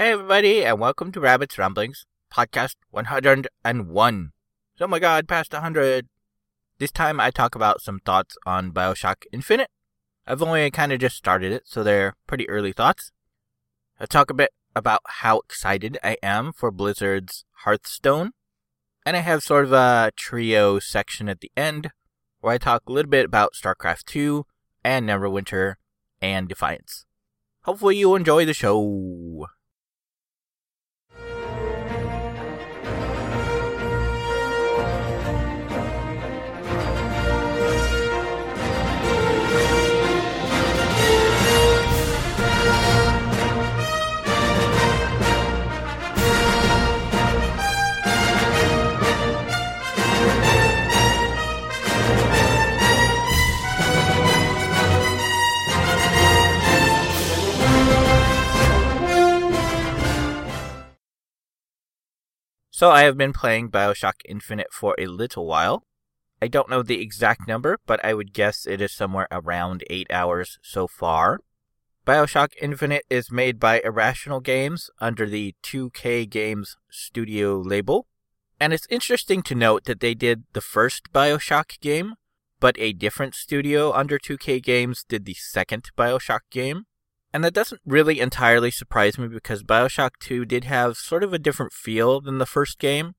Hey, everybody, and welcome to Rabbit's Ramblings, podcast 101. Oh my god, past 100. This time I talk about some thoughts on Bioshock Infinite. I've only kind of just started it, so they're pretty early thoughts. I talk a bit about how excited I am for Blizzard's Hearthstone. And I have sort of a trio section at the end where I talk a little bit about StarCraft 2 and Neverwinter and Defiance. Hopefully you enjoy the show. So I have been playing Bioshock Infinite for a little while. I don't know the exact number, but I would guess it is somewhere around 8 hours so far. Bioshock Infinite is made by Irrational Games under the 2K Games Studio label. And it's interesting to note that they did the first Bioshock game, but a different studio under 2K Games did the second Bioshock game. And that doesn't really entirely surprise me because Bioshock 2 did have sort of a different feel than the first game.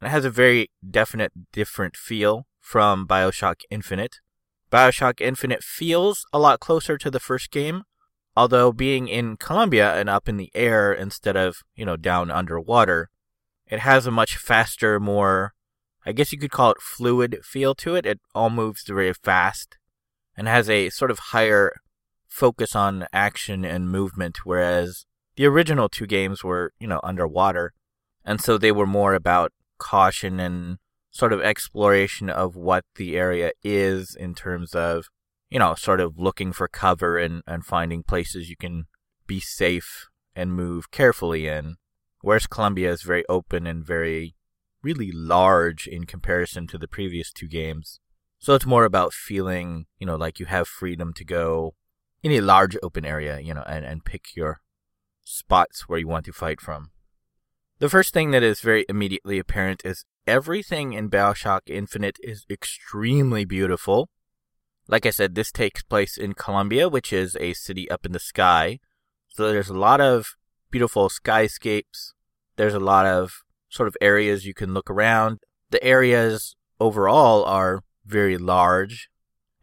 It has a very definite different feel from Bioshock Infinite. Bioshock Infinite feels a lot closer to the first game, although being in Columbia and up in the air instead of, you know, down underwater, it has a much faster, more, I guess you could call it fluid feel to it. It all moves very fast and has a sort of higher focus on action and movement, whereas the original two games were, you know, underwater. And so they were more about caution and sort of exploration of what the area is in terms of, you know, sort of looking for cover and, and finding places you can be safe and move carefully in. Whereas Columbia is very open and very, really large in comparison to the previous two games. So it's more about feeling, you know, like you have freedom to go any large open area, you know, and, and pick your spots where you want to fight from. The first thing that is very immediately apparent is everything in Bioshock Infinite is extremely beautiful. Like I said, this takes place in Columbia, which is a city up in the sky. So there's a lot of beautiful skyscapes. There's a lot of sort of areas you can look around. The areas overall are very large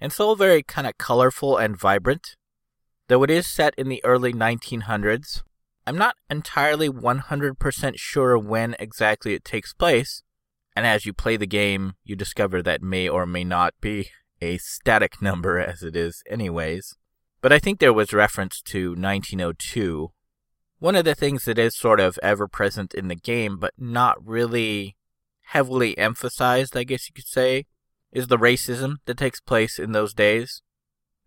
and so very kind of colorful and vibrant. Though it is set in the early 1900s, I'm not entirely 100% sure when exactly it takes place, and as you play the game, you discover that may or may not be a static number as it is anyways. But I think there was reference to 1902. One of the things that is sort of ever present in the game, but not really heavily emphasized, I guess you could say, is the racism that takes place in those days.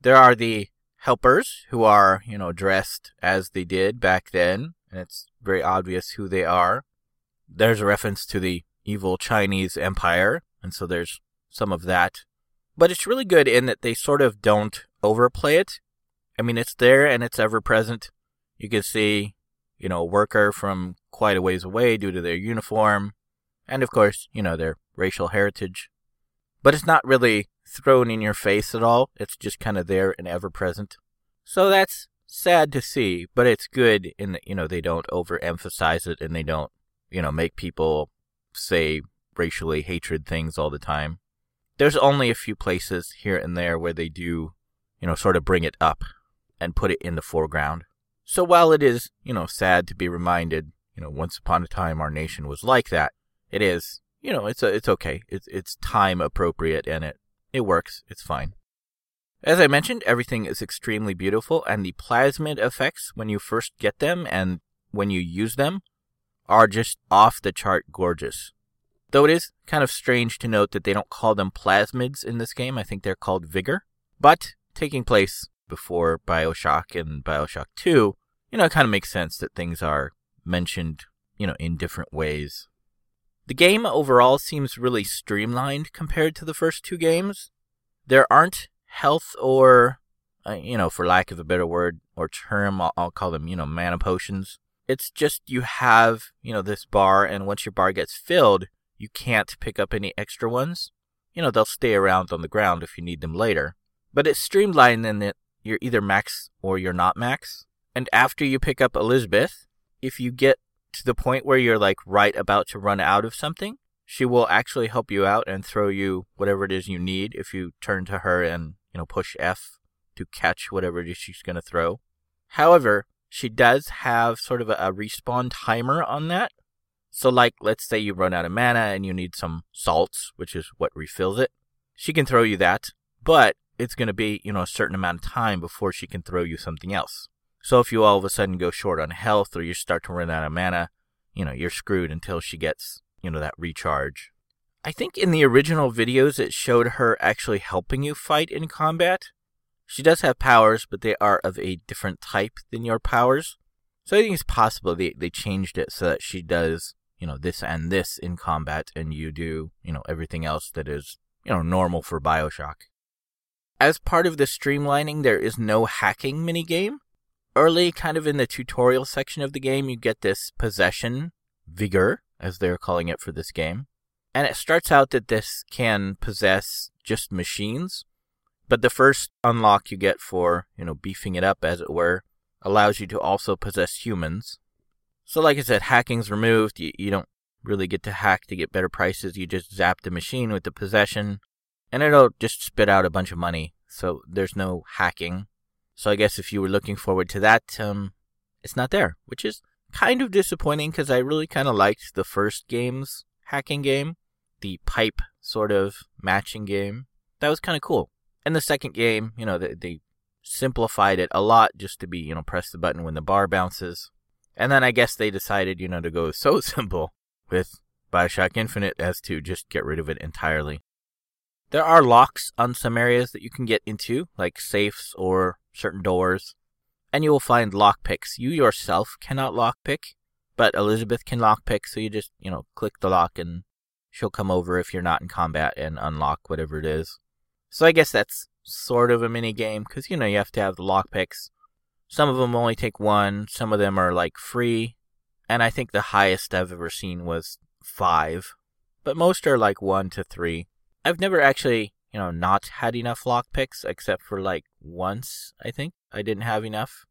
There are the helpers who are, you know, dressed as they did back then, and it's very obvious who they are. There's a reference to the evil Chinese empire, and so there's some of that. But it's really good in that they sort of don't overplay it. I mean, it's there and it's ever present. You can see, you know, a worker from quite a ways away due to their uniform, and of course, you know, their racial heritage. But it's not really thrown in your face at all. It's just kind of there and ever present. So that's sad to see, but it's good in that, you know, they don't overemphasize it and they don't, you know, make people say racially hatred things all the time. There's only a few places here and there where they do, you know, sort of bring it up and put it in the foreground. So while it is, you know, sad to be reminded, you know, once upon a time our nation was like that, it is, you know, it's a, it's okay. It's it's time appropriate and it it works. It's fine. As I mentioned, everything is extremely beautiful, and the plasmid effects when you first get them and when you use them are just off the chart gorgeous. Though it is kind of strange to note that they don't call them plasmids in this game, I think they're called Vigor. But taking place before Bioshock and Bioshock 2, you know, it kind of makes sense that things are mentioned, you know, in different ways. The game overall seems really streamlined compared to the first two games. There aren't health or, uh, you know, for lack of a better word or term, I'll, I'll call them, you know, mana potions It's just you have, you know, this bar, and once your bar gets filled, you can't pick up any extra ones. You know, they'll stay around on the ground if you need them later. But it's streamlined in that you're either max or you're not max. And after you pick up Elizabeth, if you get to the point where you're like right about to run out of something, she will actually help you out and throw you whatever it is you need if you turn to her and, you know, push F to catch whatever it is she's going to throw. However, she does have sort of a, a respawn timer on that. So, like, let's say you run out of mana and you need some salts, which is what refills it. She can throw you that, but it's going to be, you know, a certain amount of time before she can throw you something else. So if you all of a sudden go short on health or you start to run out of mana, you know, you're screwed until she gets, you know, that recharge. I think in the original videos it showed her actually helping you fight in combat. She does have powers, but they are of a different type than your powers. So I think it's possible they, they changed it so that she does, you know, this and this in combat and you do, you know, everything else that is, you know, normal for Bioshock. As part of the streamlining, there is no hacking minigame. Early, kind of in the tutorial section of the game, you get this possession vigor, as they're calling it for this game. And it starts out that this can possess just machines. But the first unlock you get for, you know, beefing it up, as it were, allows you to also possess humans. So, like I said, hacking's removed. You, you don't really get to hack to get better prices. You just zap the machine with the possession, and it'll just spit out a bunch of money. So there's no hacking. So I guess if you were looking forward to that, um, it's not there, which is kind of disappointing because I really kind of liked the first game's hacking game, the pipe sort of matching game. That was kind of cool. And the second game, you know, they, they simplified it a lot just to be, you know, press the button when the bar bounces. And then I guess they decided, you know, to go so simple with Bioshock Infinite as to just get rid of it entirely. There are locks on some areas that you can get into, like safes or certain doors, and you will find lockpicks. You yourself cannot lockpick, but Elizabeth can lockpick, so you just, you know, click the lock and she'll come over if you're not in combat and unlock whatever it is. So I guess that's sort of a mini game, because, you know, you have to have the lockpicks. Some of them only take one, some of them are like free, and I think the highest I've ever seen was five, but most are like one to three. I've never actually, you know, not had enough lockpicks except for like once, I think. I didn't have enough.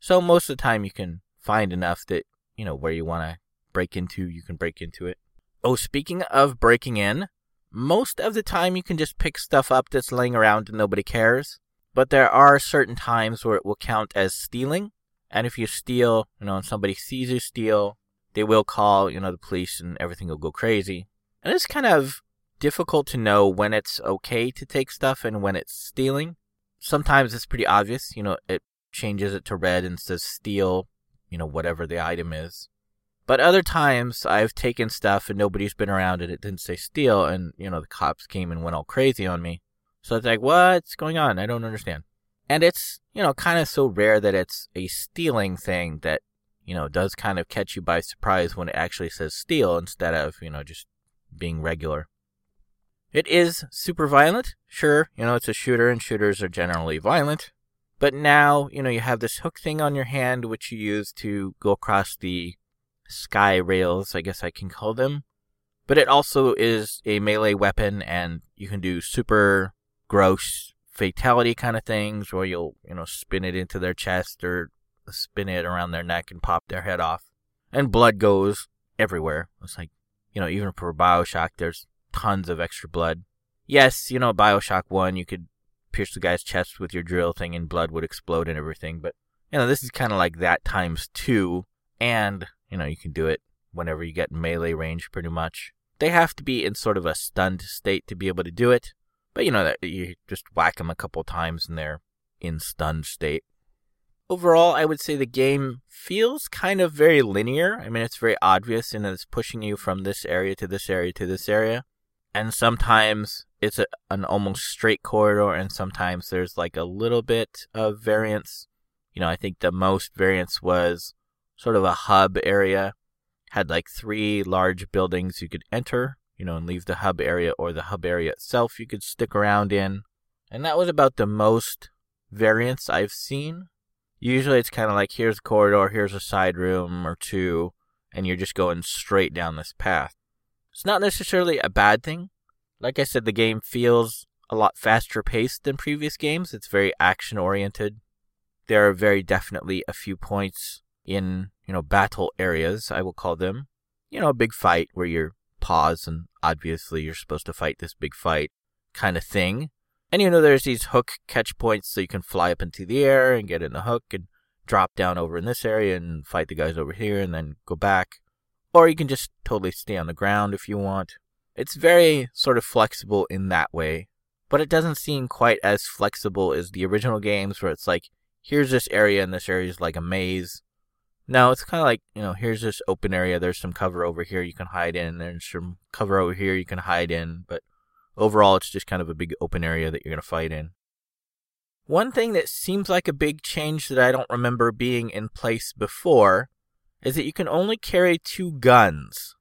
So most of the time you can find enough that, you know, where you want to break into, you can break into it. Oh, speaking of breaking in, most of the time you can just pick stuff up that's laying around and nobody cares. But there are certain times where it will count as stealing. And if you steal, you know, and somebody sees you steal, they will call, you know, the police and everything will go crazy. And it's kind of difficult to know when it's okay to take stuff and when it's stealing. Sometimes it's pretty obvious, you know, it changes it to red and says steal, you know, whatever the item is. But other times I've taken stuff and nobody's been around and it didn't say steal and, you know, the cops came and went all crazy on me. So it's like, what's going on? I don't understand. And it's, you know, kind of so rare that it's a stealing thing that, you know, does kind of catch you by surprise when it actually says steal instead of, you know, just being regular. It is super violent. Sure, you know, it's a shooter and shooters are generally violent. But now, you know, you have this hook thing on your hand which you use to go across the sky rails, I guess I can call them. But it also is a melee weapon and you can do super gross fatality kind of things where you'll, you know, spin it into their chest or spin it around their neck and pop their head off. And blood goes everywhere. It's like, you know, even for Bioshock, there's tons of extra blood. Yes, you know, Bioshock 1, you could pierce the guy's chest with your drill thing and blood would explode and everything, but, you know, this is kind of like that times two, and, you know, you can do it whenever you get melee range pretty much. They have to be in sort of a stunned state to be able to do it, but, you know, that you just whack them a couple times and they're in stunned state. Overall, I would say the game feels kind of very linear. I mean, it's very obvious and it's pushing you from this area to this area to this area and sometimes it's a, an almost straight corridor, and sometimes there's like a little bit of variance. You know, I think the most variance was sort of a hub area, had like three large buildings you could enter, you know, and leave the hub area, or the hub area itself you could stick around in. And that was about the most variance I've seen. Usually it's kind of like here's a corridor, here's a side room or two, and you're just going straight down this path. It's not necessarily a bad thing. Like I said, the game feels a lot faster paced than previous games. It's very action oriented. There are very definitely a few points in, you know, battle areas, I will call them. You know, a big fight where you're pause and obviously you're supposed to fight this big fight kind of thing. And you know, there's these hook catch points so you can fly up into the air and get in the hook and drop down over in this area and fight the guys over here and then go back. Or you can just totally stay on the ground if you want. It's very sort of flexible in that way, but it doesn't seem quite as flexible as the original games where it's like, here's this area and this area is like a maze. No, it's kind of like, you know, here's this open area. There's some cover over here you can hide in. There's some cover over here you can hide in. But overall, it's just kind of a big open area that you're going to fight in. One thing that seems like a big change that I don't remember being in place before is that you can only carry two guns.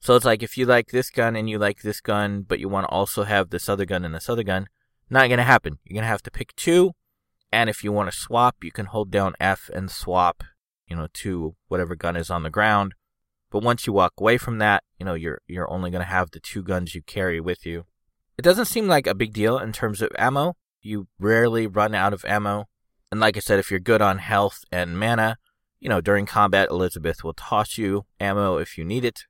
So it's like if you like this gun and you like this gun, but you want to also have this other gun and this other gun, not going to happen. You're going to have to pick two. And if you want to swap, you can hold down F and swap, you know, to whatever gun is on the ground. But once you walk away from that, you know, you're you're only going to have the two guns you carry with you. It doesn't seem like a big deal in terms of ammo. You rarely run out of ammo. And like I said, if you're good on health and mana, you know, during combat, Elizabeth will toss you ammo if you need it.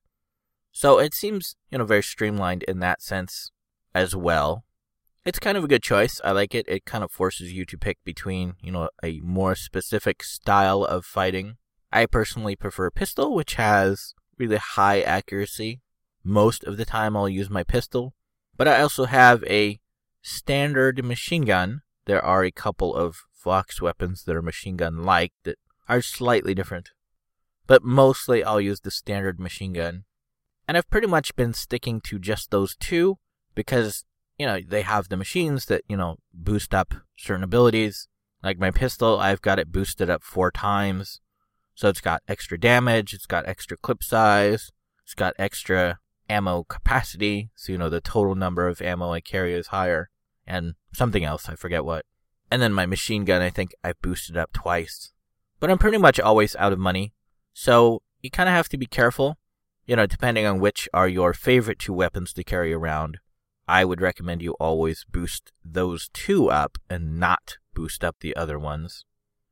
So it seems, you know, very streamlined in that sense as well. It's kind of a good choice. I like it. It kind of forces you to pick between, you know, a more specific style of fighting. I personally prefer pistol, which has really high accuracy. Most of the time I'll use my pistol but I also have a standard machine gun. There are a couple of Fox weapons that are machine gun like that are slightly different. But mostly I'll use the standard machine gun. And I've pretty much been sticking to just those two because, you know, they have the machines that, you know, boost up certain abilities. Like my pistol, I've got it boosted up four times. So it's got extra damage, it's got extra clip size, it's got extra ammo capacity, so you know the total number of ammo I carry is higher, and something else, I forget what. And then my machine gun, I think I've boosted up twice. But I'm pretty much always out of money, so you kind of have to be careful, you know, depending on which are your favorite two weapons to carry around. I would recommend you always boost those two up and not boost up the other ones.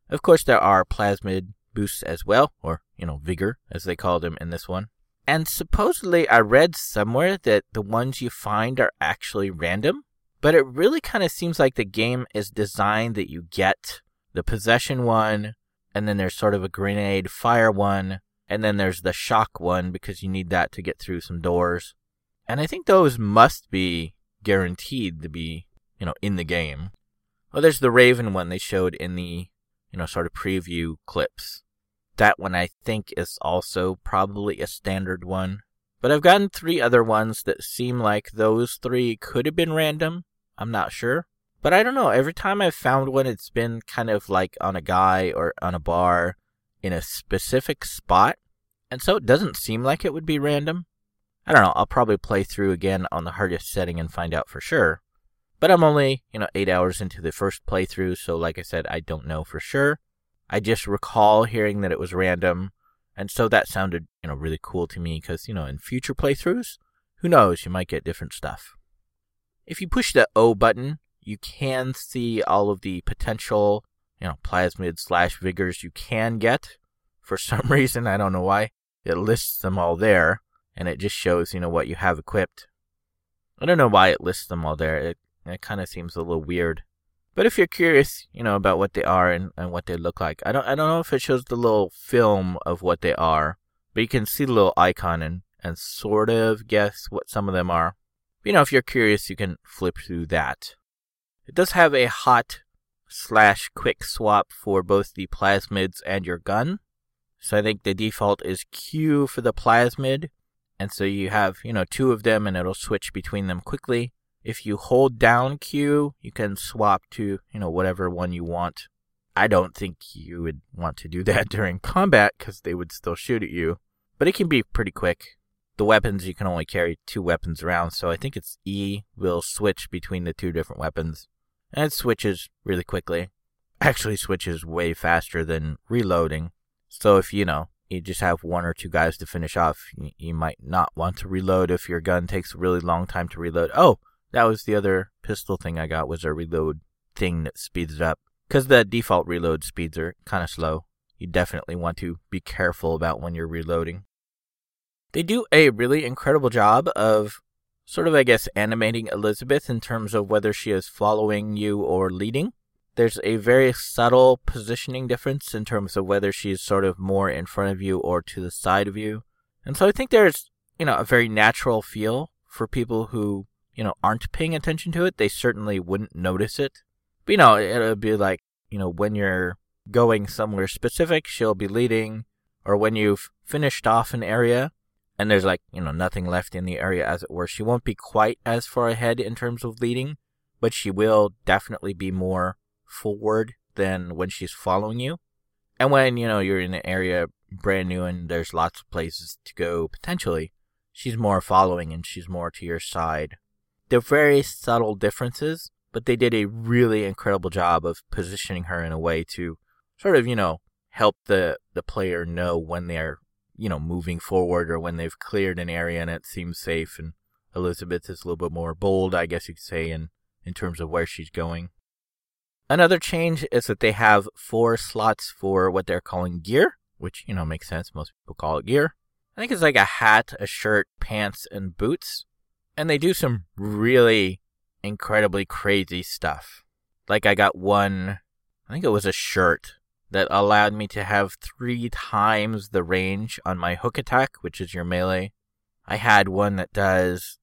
Of course, there are plasmid boosts as well, or, you know, vigor, as they call them in this one. And supposedly, I read somewhere that the ones you find are actually random, but it really kind of seems like the game is designed that you get the possession one, and then there's sort of a grenade fire one, and then there's the shock one because you need that to get through some doors. And I think those must be guaranteed to be, you know, in the game. Well, there's the Raven one they showed in the, you know, sort of preview clips. That one I think is also probably a standard one. But I've gotten three other ones that seem like those three could have been random. I'm not sure. But I don't know. Every time I've found one, it's been kind of like on a guy or on a bar in a specific spot. And so it doesn't seem like it would be random. I don't know. I'll probably play through again on the hardest setting and find out for sure. But I'm only, you know, eight hours into the first playthrough, so like I said, I don't know for sure. I just recall hearing that it was random, and so that sounded, you know, really cool to me because, you know, in future playthroughs, who knows, you might get different stuff. If you push the O button, you can see all of the potential, you know, plasmid slash vigors you can get. For some reason, I don't know why, it lists them all there, and it just shows, you know, what you have equipped. I don't know why it lists them all there. It, it kind of seems a little weird. But if you're curious, you know, about what they are and, and what they look like, I don't I don't know if it shows the little film of what they are, but you can see the little icon and, and sort of guess what some of them are. You know, if you're curious, you can flip through that. It does have a hot slash quick swap for both the plasmids and your gun. So I think the default is Q for the plasmid. And so you have, you know, two of them and it'll switch between them quickly. If you hold down Q, you can swap to, you know, whatever one you want. I don't think you would want to do that during combat because they would still shoot at you, but it can be pretty quick. The weapons, you can only carry two weapons around, so I think it's E will switch between the two different weapons, and it switches really quickly. actually switches way faster than reloading. So if you know you just have one or two guys to finish off, you, might not want to reload if your gun takes a really long time to reload. Oh, that was the other pistol thing I got was a reload thing that speeds it up. Because the default reload speeds are kind of slow. You definitely want to be careful about when you're reloading. They do a really incredible job of sort of, I guess, animating Elizabeth in terms of whether she is following you or leading. There's a very subtle positioning difference in terms of whether she's sort of more in front of you or to the side of you. And so I think there's, you know, a very natural feel for people who, you know, aren't paying attention to it. They certainly wouldn't notice it. But, you know, it'll be like, you know, when you're going somewhere specific, she'll be leading, or when you've finished off an area, and there's like, you know, nothing left in the area as it were, she won't be quite as far ahead in terms of leading, but she will definitely be more forward than when she's following you. And when, you know, you're in an area brand new and there's lots of places to go potentially, she's more following and she's more to your side. They're very subtle differences, but they did a really incredible job of positioning her in a way to sort of, you know, help the, the player know when they're you know, moving forward or when they've cleared an area and it seems safe. And Elizabeth is a little bit more bold, I guess you could say, in, in terms of where she's going. Another change is that they have four slots for what they're calling gear, which, you know, makes sense. Most people call it gear. I think it's like a hat, a shirt, pants, and boots. And they do some really incredibly crazy stuff. Like I got one, I think it was a shirt that allowed me to have three times the range on my hook attack, which is your melee. I had one that does,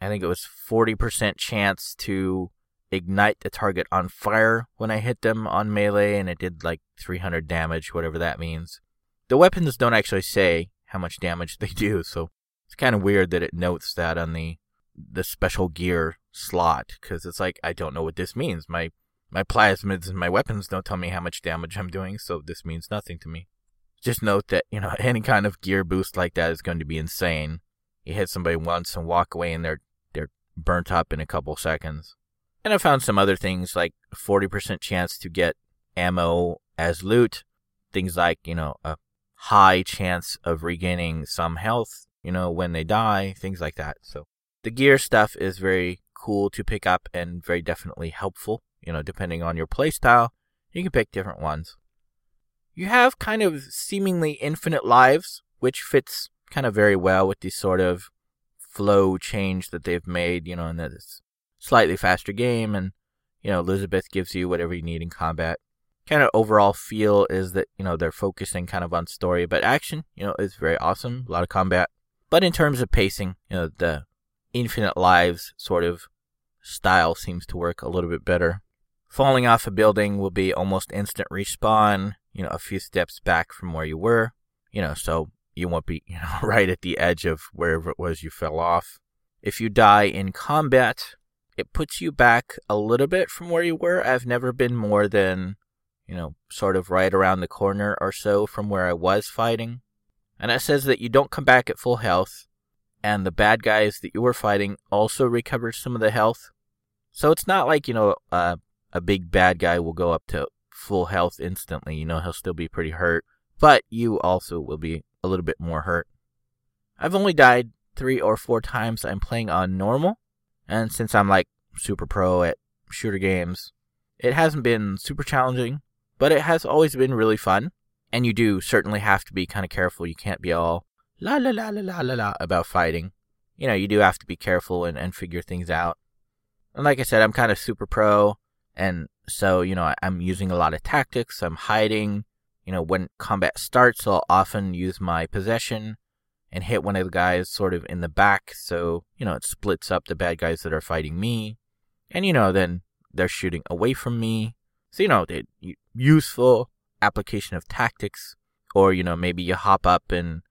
I think it was 40% chance to ignite the target on fire when I hit them on melee, and it did like 300 damage, whatever that means. The weapons don't actually say how much damage they do, so it's kind of weird that it notes that on the the special gear slot because it's like I don't know what this means. My my plasmids and my weapons don't tell me how much damage I'm doing, so this means nothing to me. Just note that, you know, any kind of gear boost like that is going to be insane. You hit somebody once and walk away and they're they're burnt up in a couple seconds. And I found some other things like 40% chance to get ammo as loot, things like, you know, a high chance of regaining some health, you know, when they die, things like that. So the gear stuff is very cool to pick up and very definitely helpful you know, depending on your playstyle, you can pick different ones. You have kind of seemingly infinite lives, which fits kind of very well with the sort of flow change that they've made, you know, in this slightly faster game. And, you know, Elizabeth gives you whatever you need in combat. Kind of overall feel is that, you know, they're focusing kind of on story, but action, you know, is very awesome. A lot of combat. But in terms of pacing, you know, the infinite lives sort of style seems to work a little bit better. Falling off a building will be almost instant respawn, you know, a few steps back from where you were, you know, so you won't be, you know, right at the edge of wherever it was you fell off. If you die in combat, it puts you back a little bit from where you were. I've never been more than, you know, sort of right around the corner or so from where I was fighting. And it says that you don't come back at full health, and the bad guys that you were fighting also recover some of the health. So it's not like, you know, uh, a big bad guy will go up to full health instantly. You know, he'll still be pretty hurt, but you also will be a little bit more hurt. I've only died three or four times. I'm playing on normal, and since I'm like super pro at shooter games, it hasn't been super challenging, but it has always been really fun. And you do certainly have to be kind of careful. You can't be all la la la la la la la about fighting. You know, you do have to be careful and, and figure things out. And like I said, I'm kind of super pro. And so, you know, I'm using a lot of tactics. I'm hiding. You know, when combat starts, I'll often use my possession and hit one of the guys sort of in the back. So, you know, it splits up the bad guys that are fighting me. And, you know, then they're shooting away from me. So, you know, the useful application of tactics. Or, you know, maybe you hop up and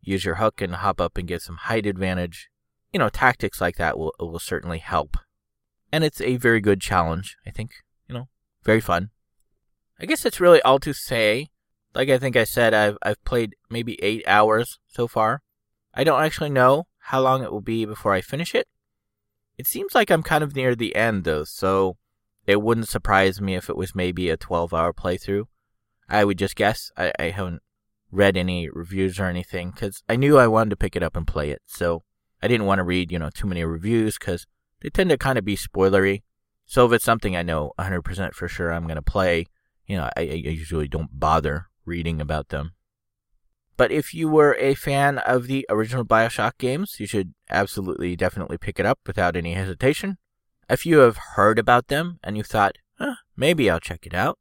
use your hook and hop up and get some height advantage. You know, tactics like that will, will certainly help and it's a very good challenge. I think you know, very fun. I guess that's really all to say. Like I think I said, I've I've played maybe eight hours so far. I don't actually know how long it will be before I finish it. It seems like I'm kind of near the end though, so It wouldn't surprise me if it was maybe a 12 hour playthrough. I would just guess. I, I haven't read any reviews or anything because I knew I wanted to pick it up and play it. So I didn't want to read, you know, too many reviews because they tend to kind of be spoilery. So if it's something I know 100% for sure I'm going to play, you know, I, I usually don't bother reading about them. But if you were a fan of the original Bioshock games, you should absolutely, definitely pick it up without any hesitation. If you have heard about them and you thought, eh, maybe I'll check it out,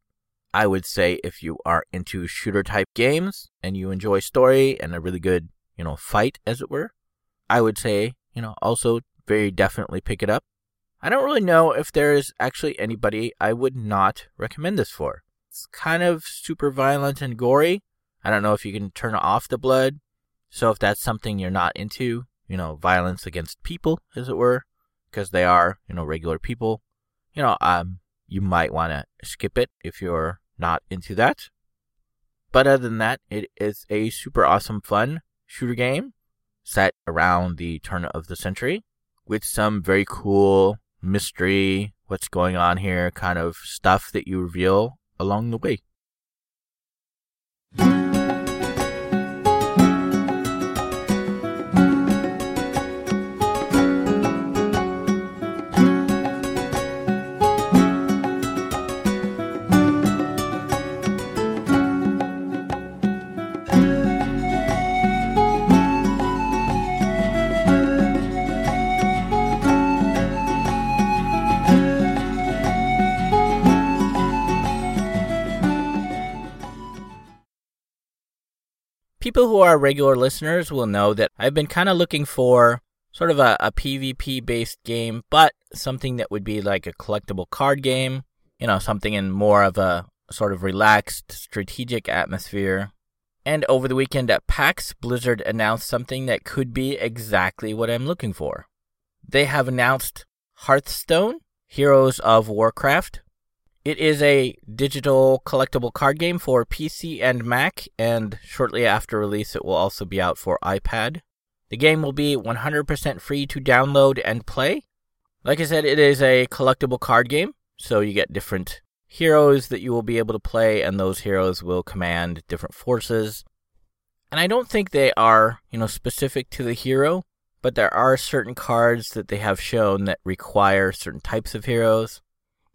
I would say if you are into shooter type games and you enjoy story and a really good, you know, fight, as it were, I would say, you know, also very definitely pick it up. I don't really know if there is actually anybody I would not recommend this for. It's kind of super violent and gory. I don't know if you can turn off the blood. So if that's something you're not into, you know, violence against people, as it were, because they are, you know, regular people, you know, um, you might want to skip it if you're not into that. But other than that, it is a super awesome, fun shooter game set around the turn of the century with some very cool mystery, what's going on here kind of stuff that you reveal along the way. People who are regular listeners will know that I've been kind of looking for sort of a, a PvP based game, but something that would be like a collectible card game, you know, something in more of a sort of relaxed, strategic atmosphere. And over the weekend at PAX, Blizzard announced something that could be exactly what I'm looking for. They have announced Hearthstone, Heroes of Warcraft, it is a digital collectible card game for PC and Mac, and shortly after release, it will also be out for iPad. The game will be 100% free to download and play. Like I said, it is a collectible card game, so you get different heroes that you will be able to play, and those heroes will command different forces. And I don't think they are, you know, specific to the hero, but there are certain cards that they have shown that require certain types of heroes.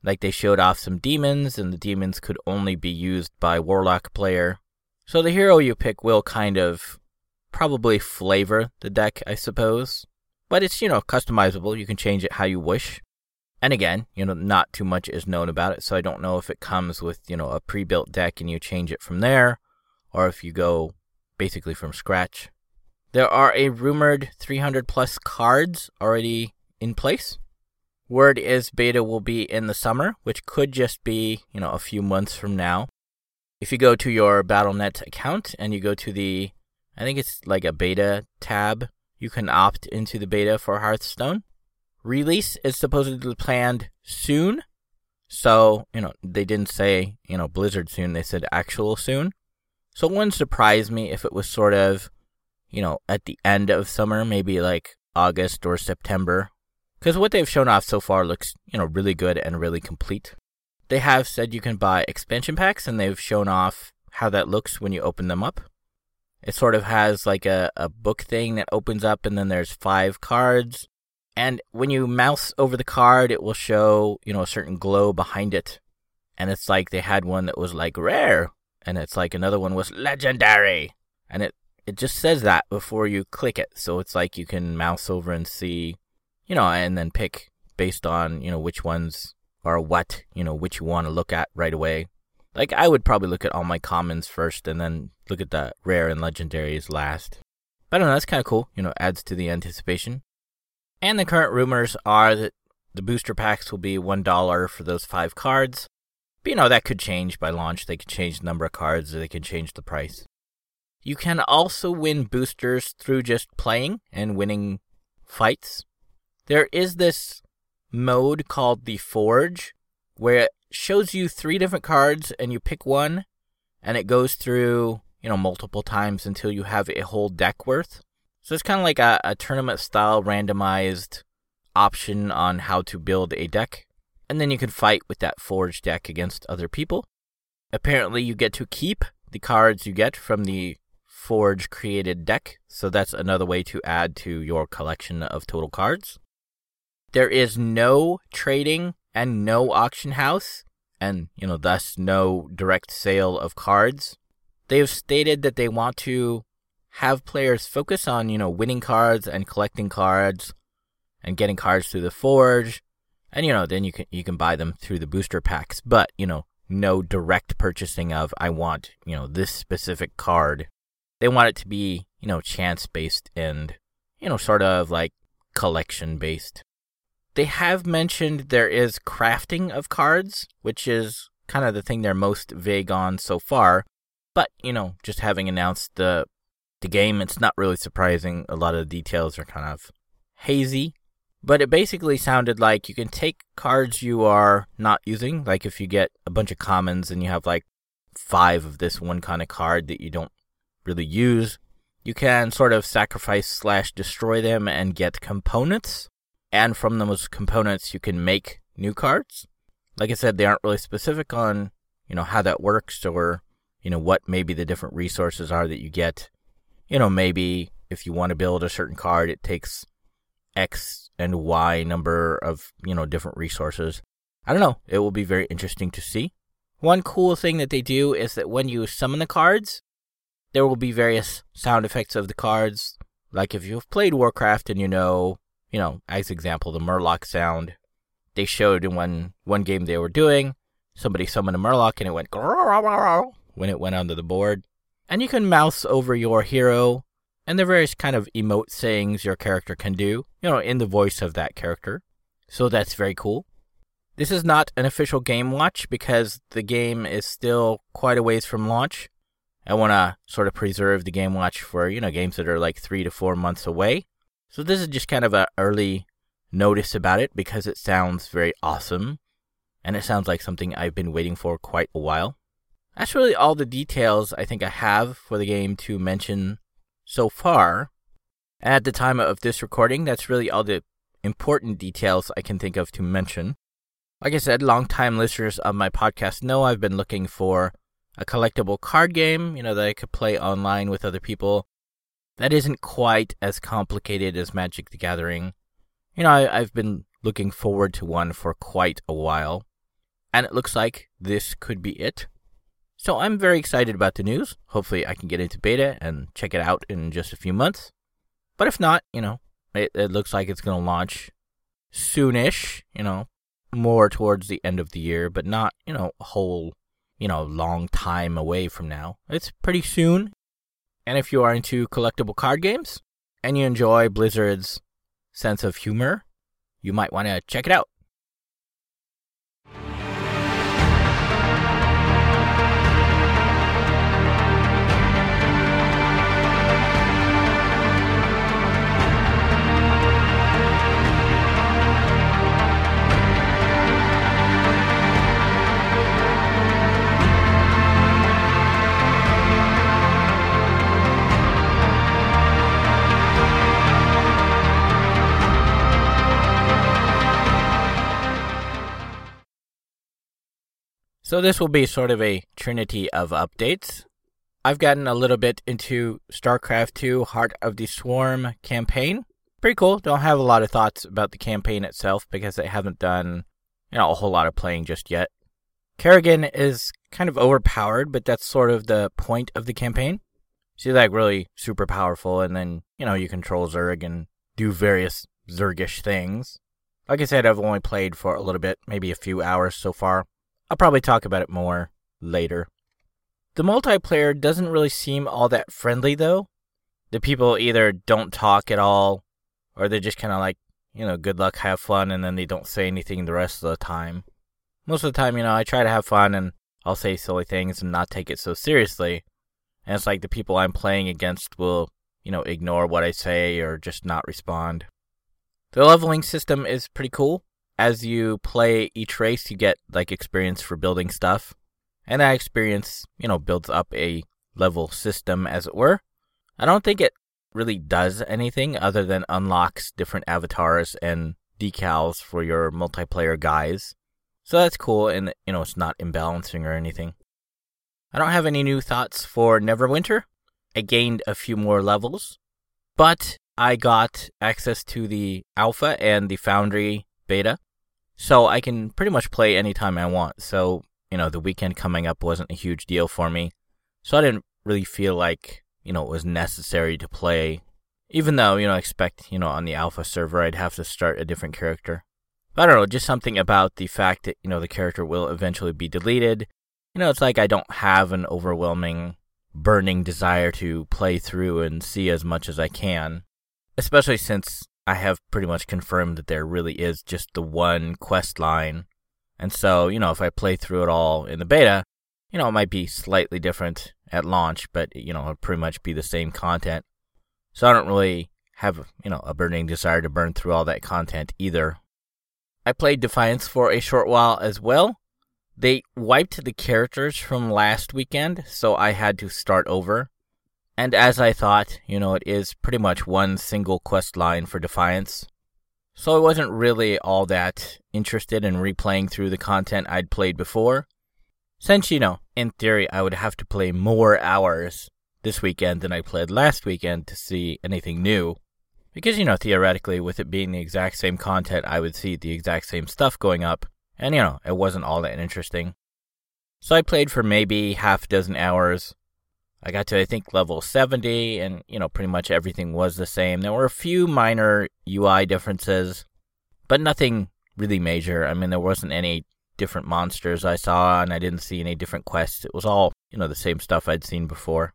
Like they showed off some demons, and the demons could only be used by Warlock player. So the hero you pick will kind of probably flavor the deck, I suppose. But it's, you know, customizable. You can change it how you wish. And again, you know, not too much is known about it, so I don't know if it comes with, you know, a pre built deck and you change it from there, or if you go basically from scratch. There are a rumored 300 plus cards already in place. Word is beta will be in the summer, which could just be, you know, a few months from now. If you go to your Battle.net account and you go to the, I think it's like a beta tab, you can opt into the beta for Hearthstone. Release is supposedly planned soon. So, you know, they didn't say, you know, Blizzard soon, they said actual soon. So it wouldn't surprise me if it was sort of, you know, at the end of summer, maybe like August or September, because what they've shown off so far looks, you know, really good and really complete. They have said you can buy expansion packs, and they've shown off how that looks when you open them up. It sort of has like a, a book thing that opens up, and then there's five cards. And when you mouse over the card, it will show, you know, a certain glow behind it. And it's like they had one that was like rare, and it's like another one was legendary. And it, it just says that before you click it. So it's like you can mouse over and see you know, and then pick based on, you know, which ones are what, you know, which you want to look at right away. Like, I would probably look at all my commons first and then look at the rare and legendaries last. But I don't know, that's kind of cool, you know, adds to the anticipation. And the current rumors are that the booster packs will be $1 for those five cards. But, you know, that could change by launch. They could change the number of cards, or they could change the price. You can also win boosters through just playing and winning fights. There is this mode called the Forge where it shows you three different cards and you pick one and it goes through, you know, multiple times until you have a whole deck worth. So it's kind of like a, a tournament style randomized option on how to build a deck. And then you can fight with that forge deck against other people. Apparently, you get to keep the cards you get from the forge created deck, so that's another way to add to your collection of total cards. There is no trading and no auction house, and you know, thus no direct sale of cards. They've stated that they want to have players focus on, you know, winning cards and collecting cards and getting cards through the forge. And you know, then you can you can buy them through the booster packs, but you know, no direct purchasing of I want, you know, this specific card. They want it to be, you know, chance based and, you know, sort of like collection based. They have mentioned there is crafting of cards, which is kind of the thing they're most vague on so far. But, you know, just having announced the the game, it's not really surprising. A lot of the details are kind of hazy. But it basically sounded like you can take cards you are not using, like if you get a bunch of commons and you have like five of this one kind of card that you don't really use, you can sort of sacrifice slash destroy them and get components. And from those components, you can make new cards. Like I said, they aren't really specific on, you know, how that works or, you know, what maybe the different resources are that you get. You know, maybe if you want to build a certain card, it takes X and Y number of, you know, different resources. I don't know. It will be very interesting to see. One cool thing that they do is that when you summon the cards, there will be various sound effects of the cards. Like if you've played Warcraft and you know, you know, as example, the Murloc sound. They showed in one one game they were doing, somebody summoned a Murloc and it went when it went onto the board. And you can mouse over your hero and the various kind of emote sayings your character can do, you know, in the voice of that character. So that's very cool. This is not an official game watch because the game is still quite a ways from launch. I want to sort of preserve the game watch for, you know, games that are like three to four months away. So this is just kind of an early notice about it because it sounds very awesome. And it sounds like something I've been waiting for quite a while. That's really all the details I think I have for the game to mention so far. At the time of this recording, that's really all the important details I can think of to mention. Like I said, longtime listeners of my podcast know I've been looking for a collectible card game, you know, that I could play online with other people. That isn't quite as complicated as Magic the Gathering. You know, I, I've been looking forward to one for quite a while, and it looks like this could be it. So I'm very excited about the news. Hopefully, I can get into beta and check it out in just a few months. But if not, you know, it, it looks like it's going to launch soonish, you know, more towards the end of the year, but not, you know, a whole, you know, long time away from now. It's pretty soon. And if you are into collectible card games and you enjoy Blizzard's sense of humor, you might want to check it out. So this will be sort of a trinity of updates. I've gotten a little bit into StarCraft 2 Heart of the Swarm campaign. Pretty cool. Don't have a lot of thoughts about the campaign itself because I haven't done, you know, a whole lot of playing just yet. Kerrigan is kind of overpowered, but that's sort of the point of the campaign. She's like really super powerful, and then, you know, you control Zerg and do various Zergish things. Like I said, I've only played for a little bit, maybe a few hours so far. I'll probably talk about it more later. The multiplayer doesn't really seem all that friendly, though. The people either don't talk at all, or they're just kind of like, you know, good luck, have fun, and then they don't say anything the rest of the time. Most of the time, you know, I try to have fun and I'll say silly things and not take it so seriously. And it's like the people I'm playing against will, you know, ignore what I say or just not respond. The leveling system is pretty cool as you play each race, you get like experience for building stuff. And that experience, you know, builds up a level system, as it were. I don't think it really does anything other than unlocks different avatars and decals for your multiplayer guys. So that's cool, and you know it's not imbalancing or anything. I don't have any new thoughts for Neverwinter. I gained a few more levels, but I got access to the alpha and the Foundry beta, so I can pretty much play anytime I want. So you know the weekend coming up wasn't a huge deal for me, so I didn't really feel like you know it was necessary to play even though, you know, I expect, you know, on the alpha server I'd have to start a different character. But I don't know, just something about the fact that, you know, the character will eventually be deleted. You know, it's like I don't have an overwhelming, burning desire to play through and see as much as I can. Especially since I have pretty much confirmed that there really is just the one quest line. And so, you know, if I play through it all in the beta, you know, it might be slightly different at launch, but, you know, it'll pretty much be the same content. So I don't really have, you know, a burning desire to burn through all that content either. I played Defiance for a short while as well. They wiped the characters from last weekend, so I had to start over. And as I thought, you know, it is pretty much one single quest line for Defiance. So I wasn't really all that interested in replaying through the content I'd played before. Since, you know, in theory, I would have to play more hours this weekend than I played last weekend to see anything new. Because, you know, theoretically, with it being the exact same content, I would see the exact same stuff going up, and, you know, it wasn't all that interesting. So I played for maybe half a dozen hours. I got to, I think, level 70, and, you know, pretty much everything was the same. There were a few minor UI differences, but nothing really major. I mean, there wasn't any different monsters I saw, and I didn't see any different quests. It was all, you know, the same stuff I'd seen before.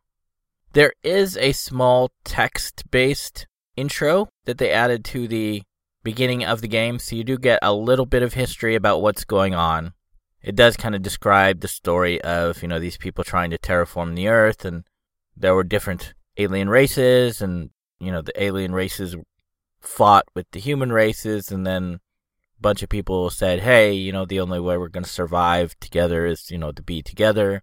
There is a small text based intro that they added to the beginning of the game, so you do get a little bit of history about what's going on. It does kind of describe the story of, you know, these people trying to terraform the earth and there were different alien races and, you know, the alien races fought with the human races and then a bunch of people said, "Hey, you know, the only way we're going to survive together is, you know, to be together."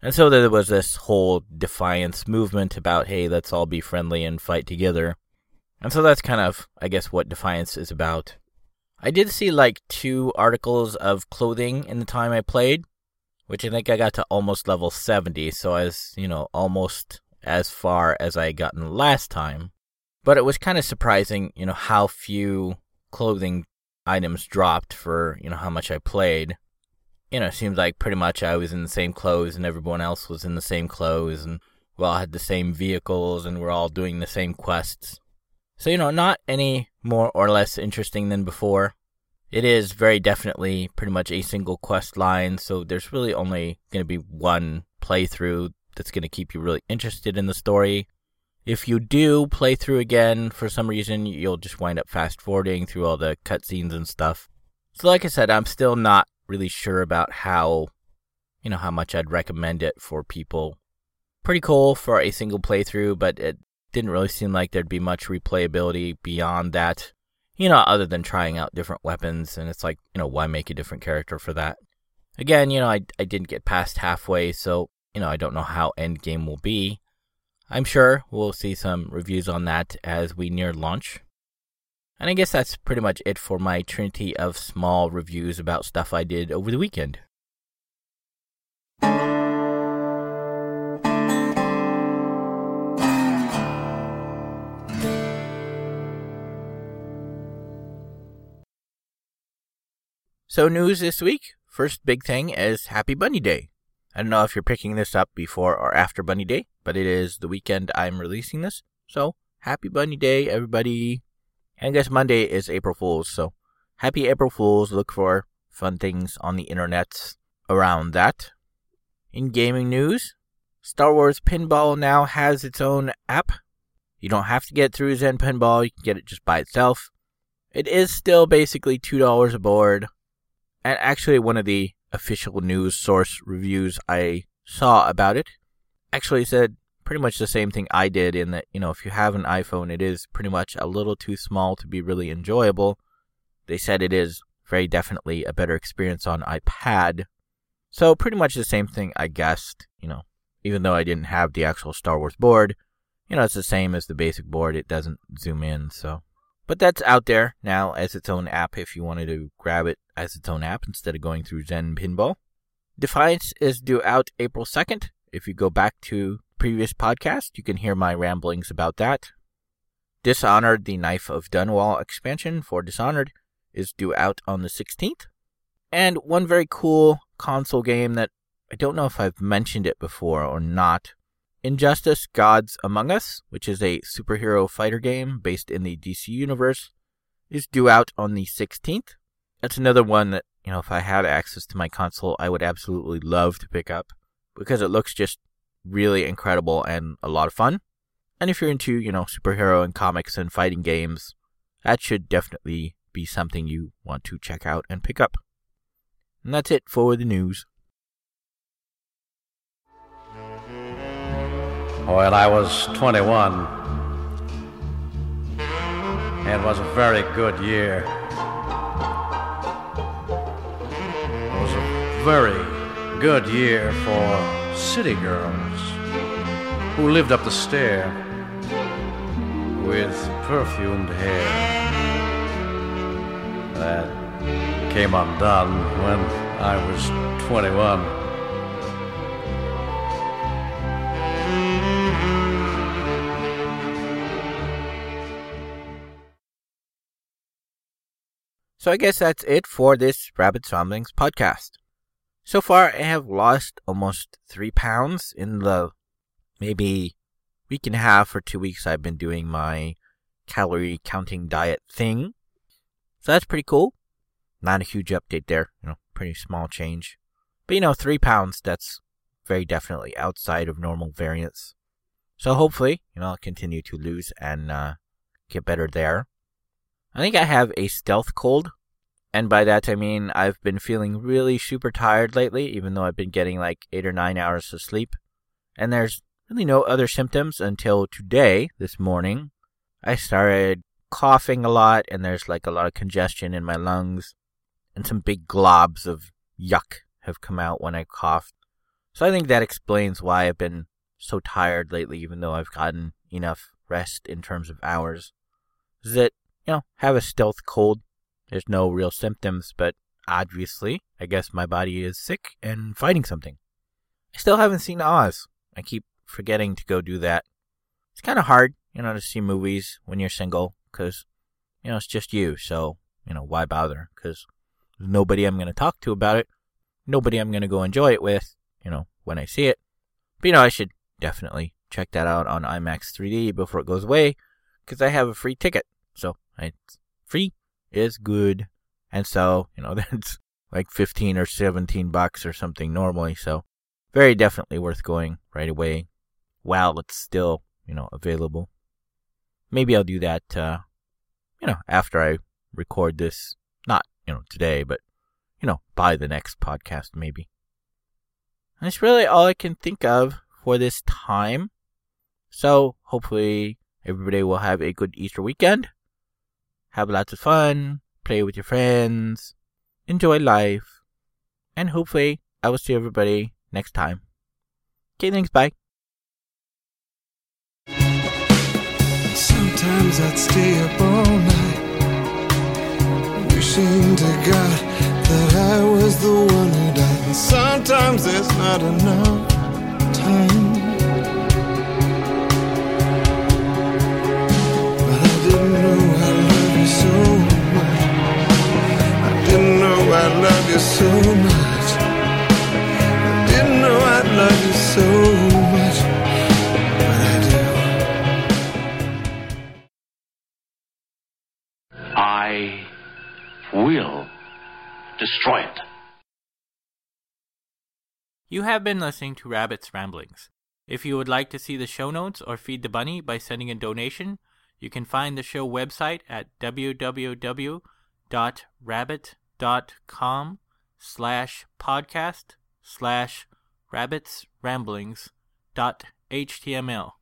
And so there was this whole defiance movement about, hey, let's all be friendly and fight together. And so that's kind of, I guess, what defiance is about. I did see like two articles of clothing in the time I played, which I think I got to almost level 70, so as, you know, almost as far as I had gotten last time. But it was kind of surprising, you know, how few clothing items dropped for, you know, how much I played you know, it seems like pretty much I was in the same clothes and everyone else was in the same clothes and we all had the same vehicles and we're all doing the same quests. So, you know, not any more or less interesting than before. It is very definitely pretty much a single quest line, so there's really only going to be one playthrough that's going to keep you really interested in the story. If you do play through again for some reason, you'll just wind up fast forwarding through all the cutscenes and stuff. So, like I said, I'm still not really sure about how, you know, how much I'd recommend it for people. Pretty cool for a single playthrough, but it didn't really seem like there'd be much replayability beyond that. You know, other than trying out different weapons, and it's like, you know, why make a different character for that? Again, you know, I, I didn't get past halfway, so, you know, I don't know how endgame will be. I'm sure we'll see some reviews on that as we near launch. And I guess that's pretty much it for my trinity of small reviews about stuff I did over the weekend. So, news this week. First big thing is Happy Bunny Day. I don't know if you're picking this up before or after Bunny Day, but it is the weekend I'm releasing this. So, Happy Bunny Day, everybody. And I guess Monday is April Fool's, so happy April Fool's. Look for fun things on the internet around that. In gaming news, Star Wars Pinball now has its own app. You don't have to get through Zen Pinball, you can get it just by itself. It is still basically $2 a board. And actually, one of the official news source reviews I saw about it actually said pretty much the same thing I did in that, you know, if you have an iPhone, it is pretty much a little too small to be really enjoyable. They said it is very definitely a better experience on iPad. So, pretty much the same thing I guessed, you know, even though I didn't have the actual Star Wars board. You know, it's the same as the basic board, it doesn't zoom in, so But that's out there now as its own app if you wanted to grab it as its own app instead of going through Zen Pinball. Defiance is due out April 2nd. If you go back to previous podcast, you can hear my ramblings about that. Dishonored, the Knife of Dunwall expansion for Dishonored, is due out on the 16th. And one very cool console game that I don't know if I've mentioned it before or not. Injustice Gods Among Us, which is a superhero fighter game based in the DC universe, is due out on the 16th. That's another one that, you know, if I had access to my console, I would absolutely love to pick up because it looks just really incredible and a lot of fun. And if you're into, you know, superhero and comics and fighting games, that should definitely be something you want to check out and pick up. And that's it for the news. Well, I was 21. It was a very good year. It was a very good year for city girls who lived up the stair with perfumed hair that came undone when I was 21. So I guess that's it for this Rabbit Ramblings podcast. So far, I have lost almost three pounds in the maybe week and a half or two weeks I've been doing my calorie counting diet thing. So that's pretty cool. Not a huge update there, you know, pretty small change. But you know, three pounds, that's very definitely outside of normal variance. So hopefully, you know, I'll continue to lose and uh, get better there. I think I have a stealth cold. And by that I mean I've been feeling really super tired lately, even though I've been getting like eight or nine hours of sleep. And there's really no other symptoms until today, this morning. I started coughing a lot, and there's like a lot of congestion in my lungs, and some big globs of yuck have come out when I coughed. So I think that explains why I've been so tired lately, even though I've gotten enough rest in terms of hours. Is that you know, have a stealth cold. There's no real symptoms, but obviously, I guess my body is sick and fighting something. I still haven't seen Oz. I keep forgetting to go do that. It's kind of hard, you know, to see movies when you're single, because, you know, it's just you, so, you know, why bother? Because there's nobody I'm going to talk to about it, nobody I'm going to go enjoy it with, you know, when I see it. But, you know, I should definitely check that out on IMAX 3D before it goes away, because I have a free ticket. So it's free is good. And so, you know, that's like 15 or 17 bucks or something normally. So very definitely worth going right away while it's still, you know, available. Maybe I'll do that, uh, you know, after I record this. Not, you know, today, but, you know, by the next podcast, maybe. That's really all I can think of for this time. So hopefully everybody will have a good Easter weekend have lots of fun, play with your friends, enjoy life, and hopefully I will see everybody next time. Okay, thanks, bye. Sometimes I'd stay up all night, wishing to God that I was the one who died. And sometimes there's not enough time. You so much. I didn't know I love you so much. But I do. I will destroy it. You have been listening to Rabbit's Ramblings. If you would like to see the show notes or feed the bunny by sending a donation, you can find the show website at www.rabbit.com slash podcast slash rabbits ramblings dot html.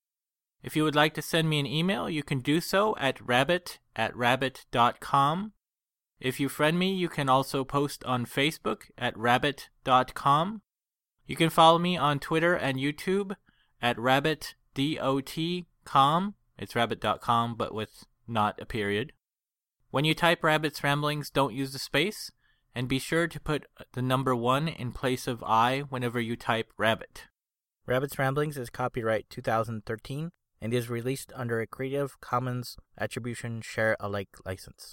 If you would like to send me an email, you can do so at rabbit at rabbit.com. If you friend me, you can also post on Facebook at rabbit.com. You can follow me on Twitter and YouTube at rabbitdot.com. It's rabbit.com, but with not a period. When you type Rabbit's Ramblings, don't use the space, and be sure to put uh, the number 1 in place of I whenever you type Rabbit. Rabbit's Ramblings is copyright 2013 and is released under a Creative Commons Attribution Share Alike license.